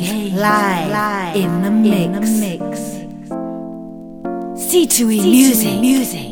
Haynes, live, live in the mix. In the mix. C2E, music. music.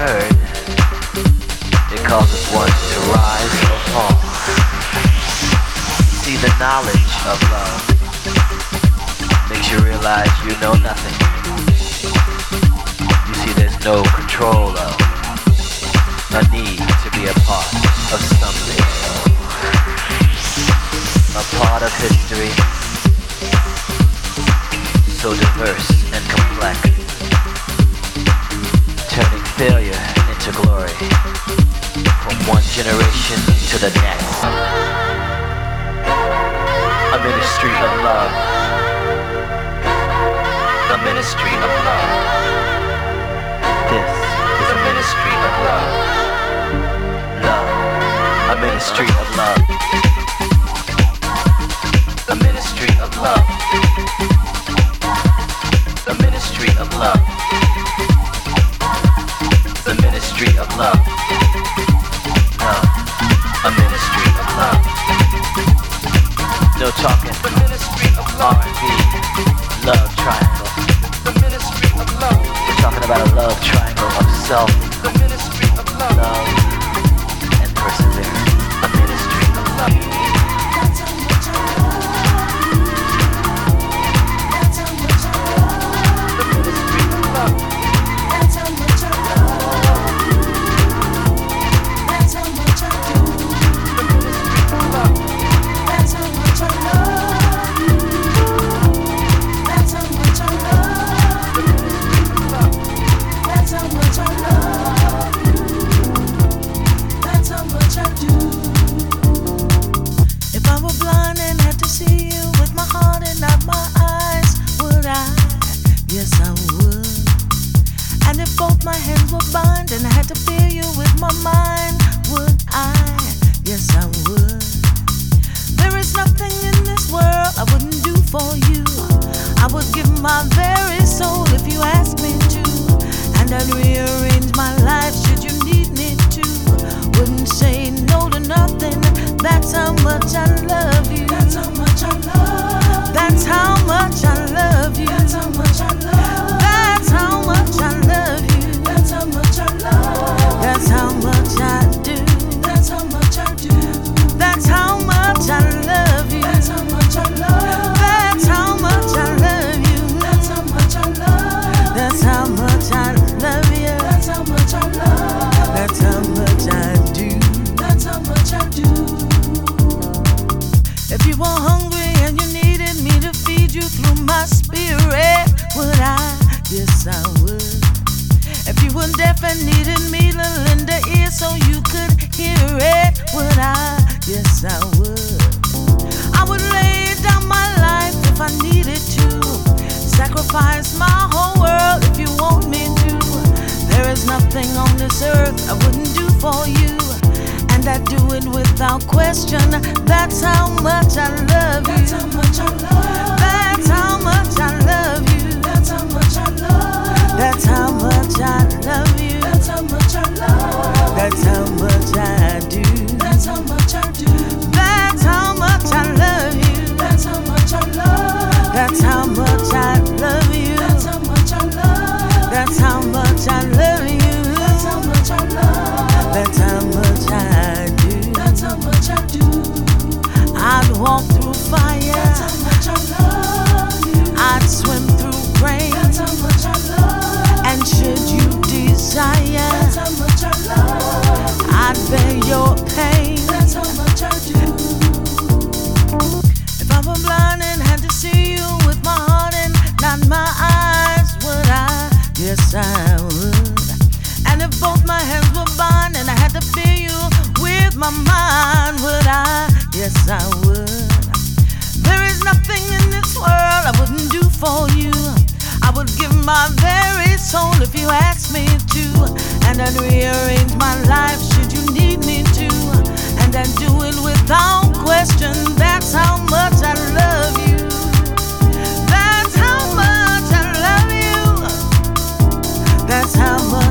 heard. It causes one to rise or fall. See, the knowledge of love makes you realize you know nothing. You see, there's no control of I would. There is nothing in this world I wouldn't do for you. I would give my very soul if you asked me to. And i rearrange my life should you need me to. And i do it without question. That's how much I love you. That's how much I love you. That's how much.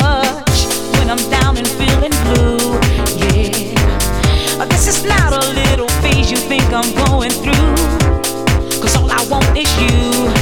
much when I'm down and feeling blue. Yeah, this is not a little phase you think I'm going through. Cause all I want is you.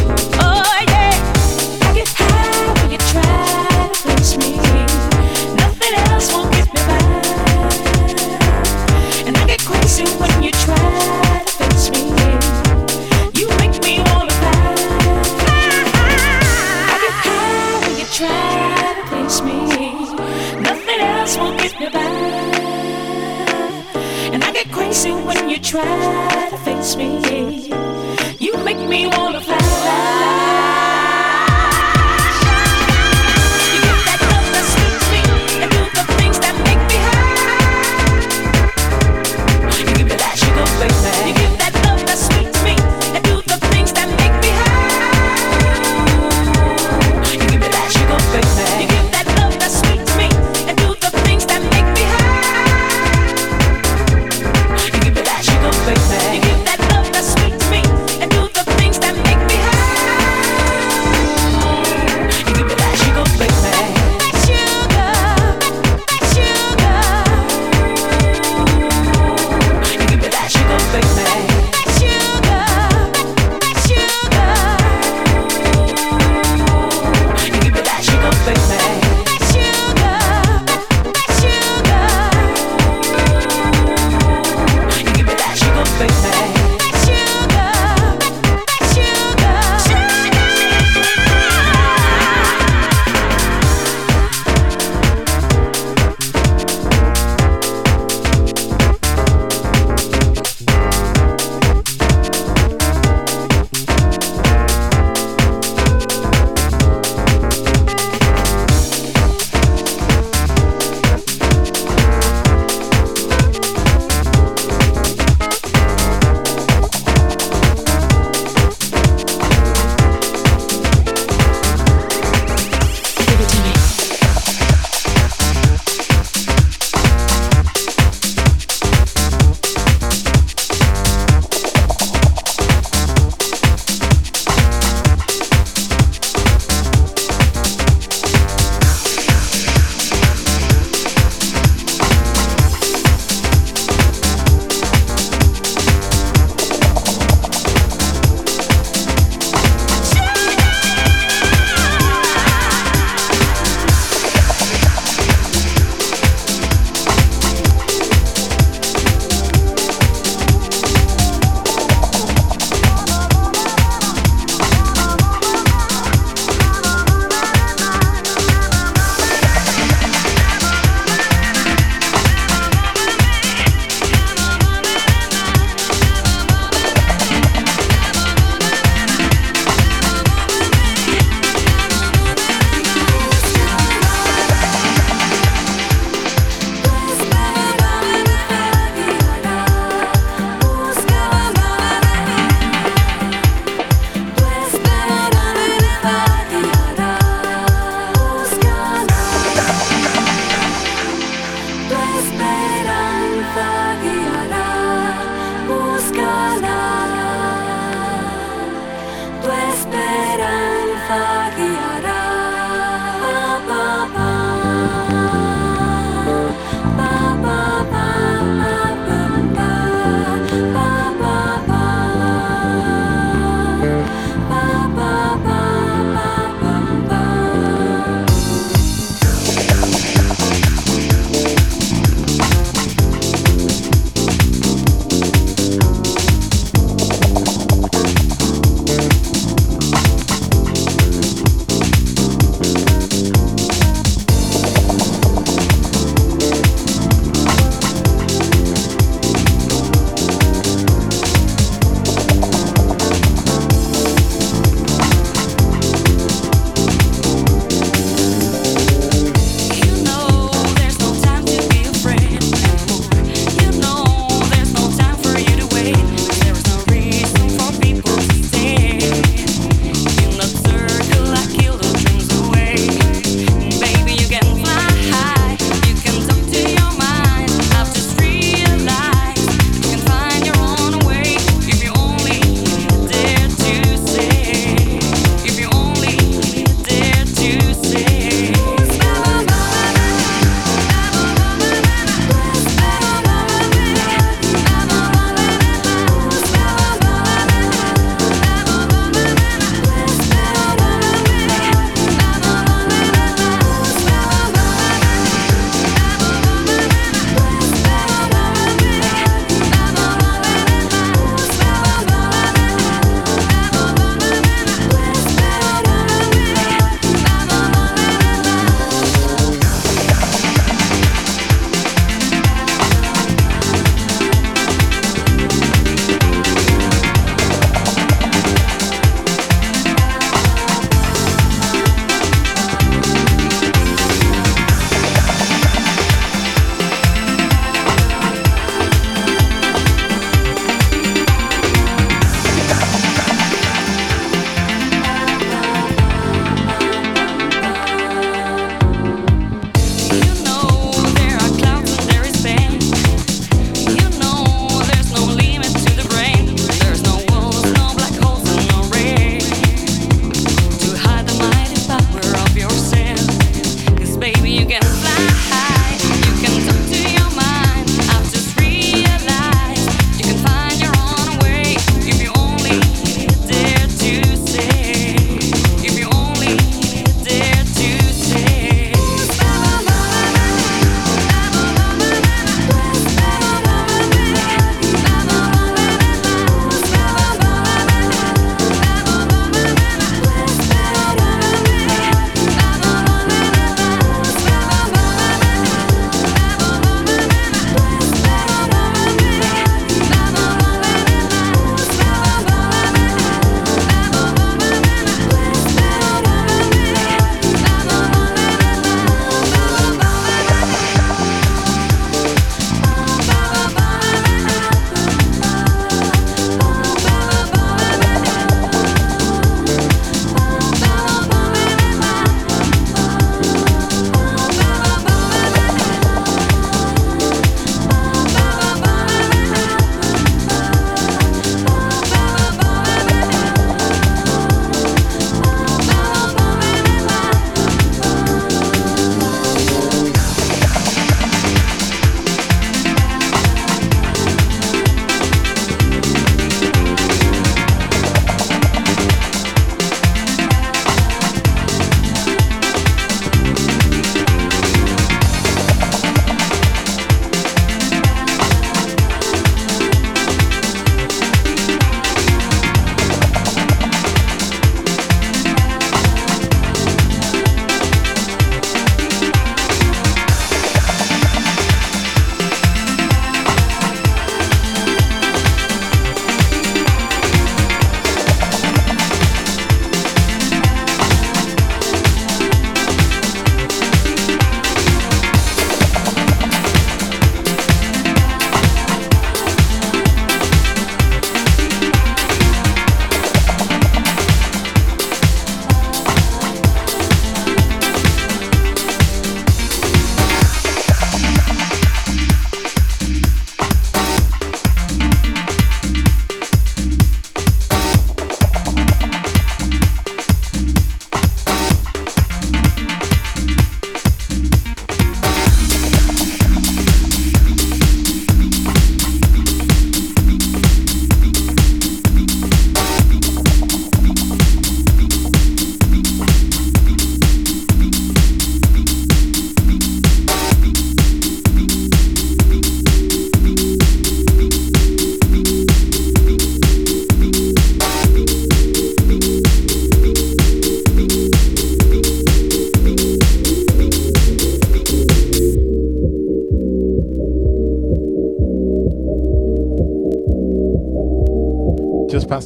try to face me. You make me want.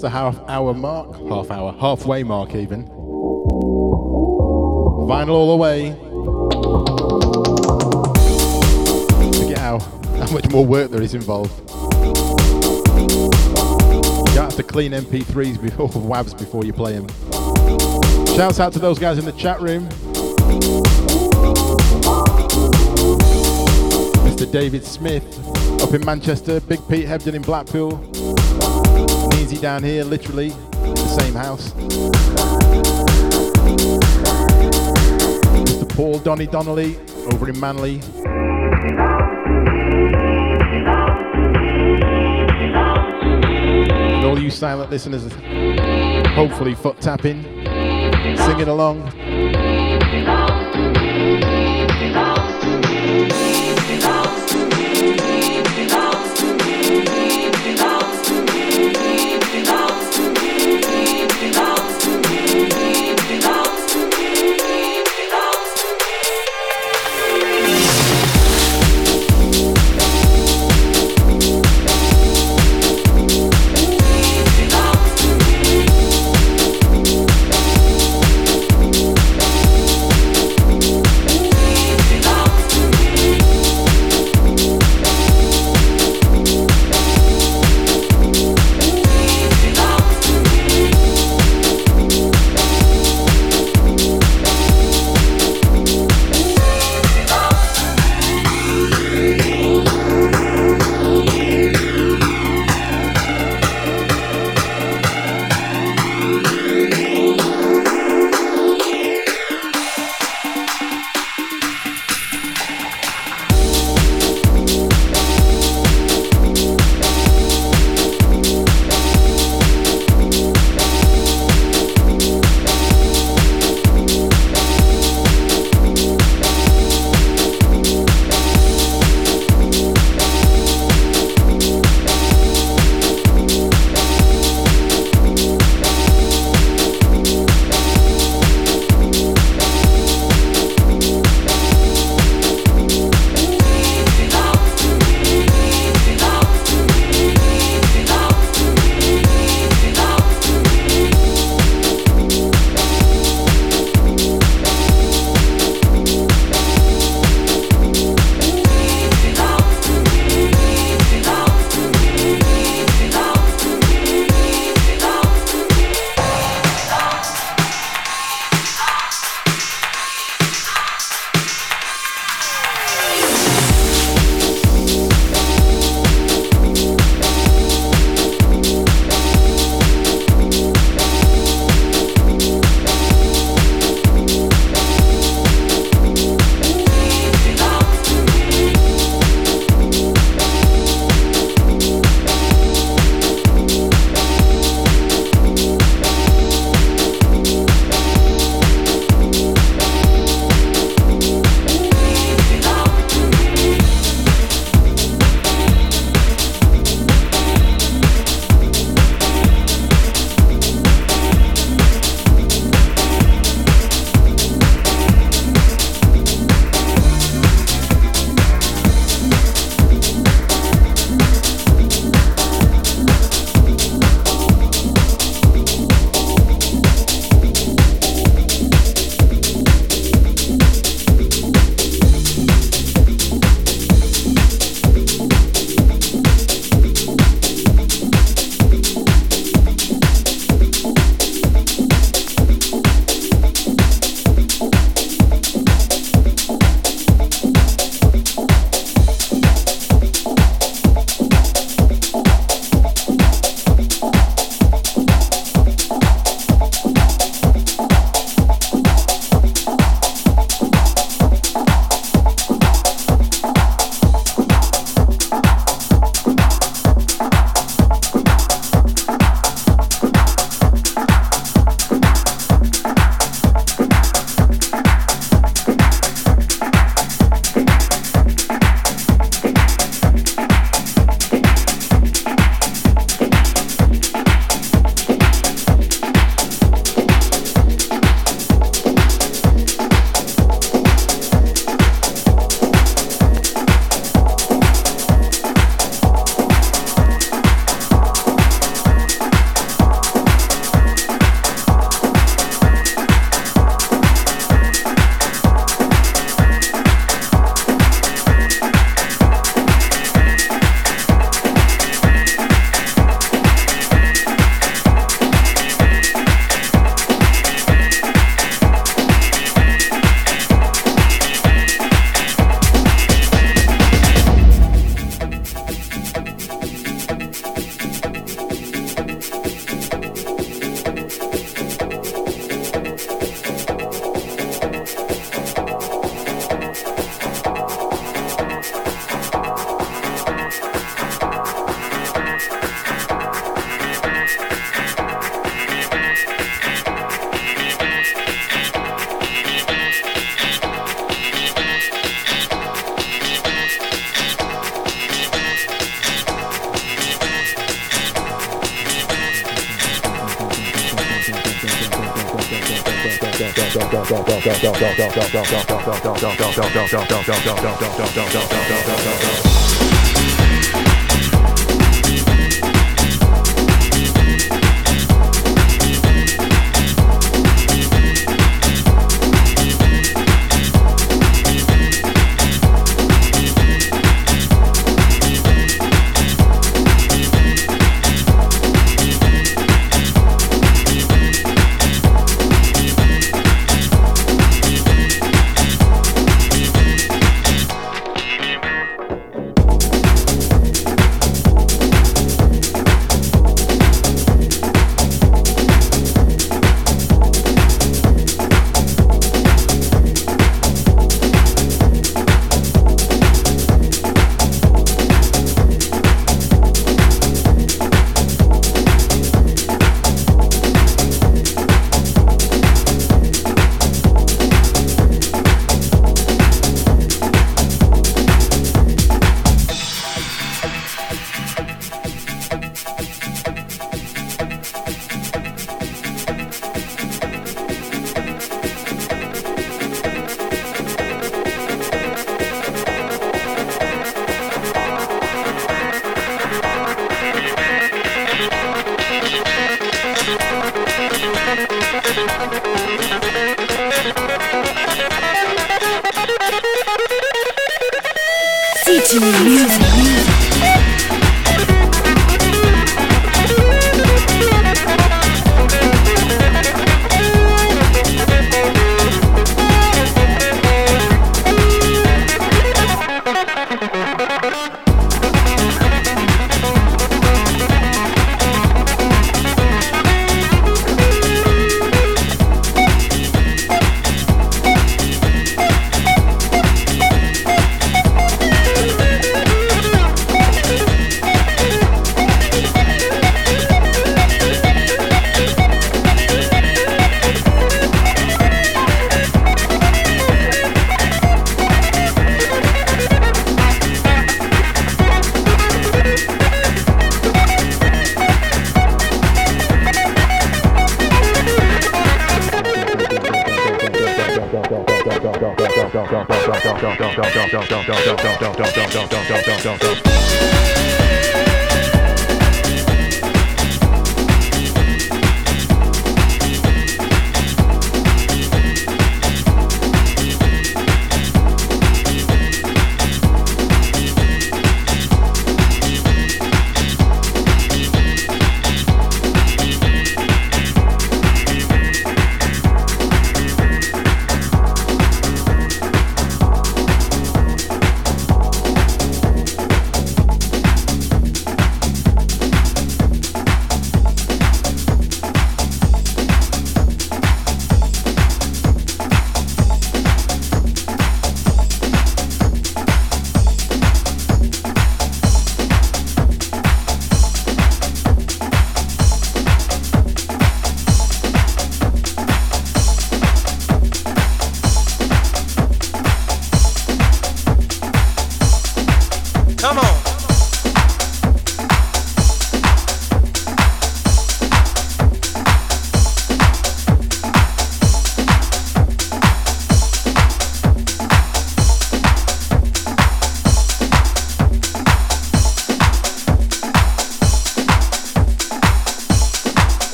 Past the half hour mark, half hour, halfway mark even. Vinyl all the way. Forget how, how much more work there is involved. You don't have to clean MP3s before WAVs before you play them. Shouts out to those guys in the chat room. Mr. David Smith up in Manchester, Big Pete Hebden in Blackpool, easy down here, literally, the same house. Mr. Paul Donny Donnelly over in Manly. And all you silent listeners, hopefully foot tapping, singing along. belongs to me, belongs to me, belongs to me.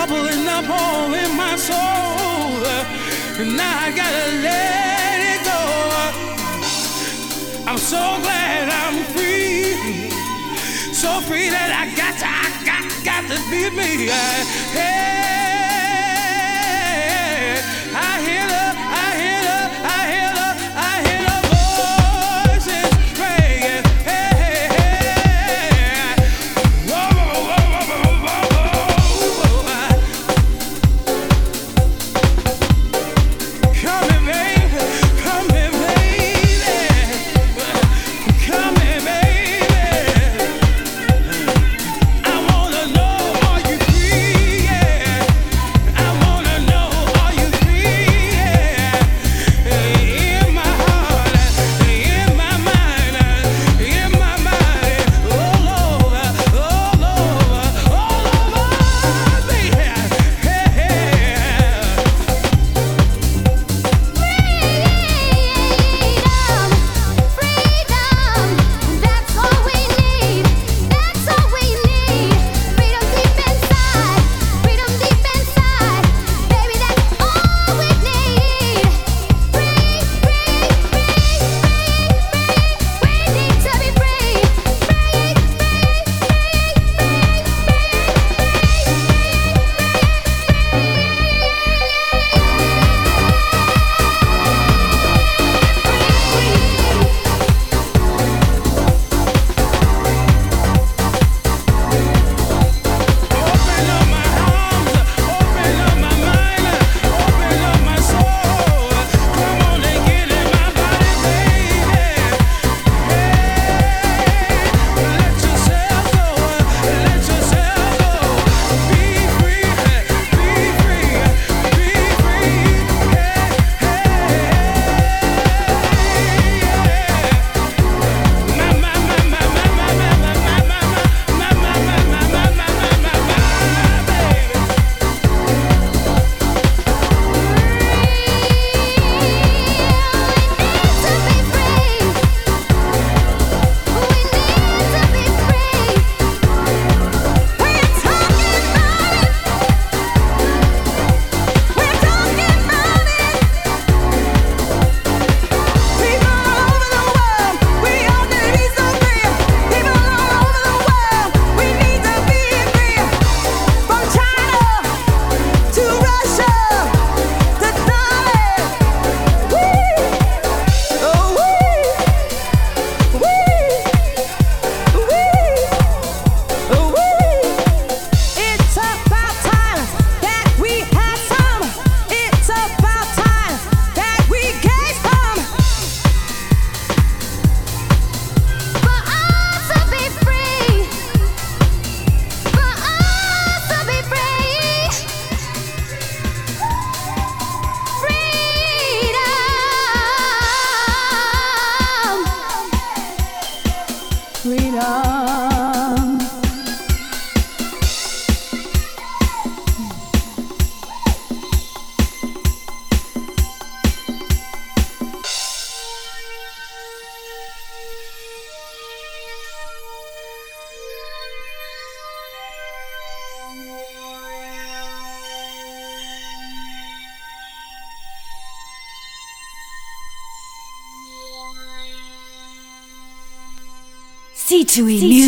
Bubbling up all in my soul. Now I gotta let it go. I'm so glad I'm free. So free that I got to, I got, got to be me. Hey. C2E music. music.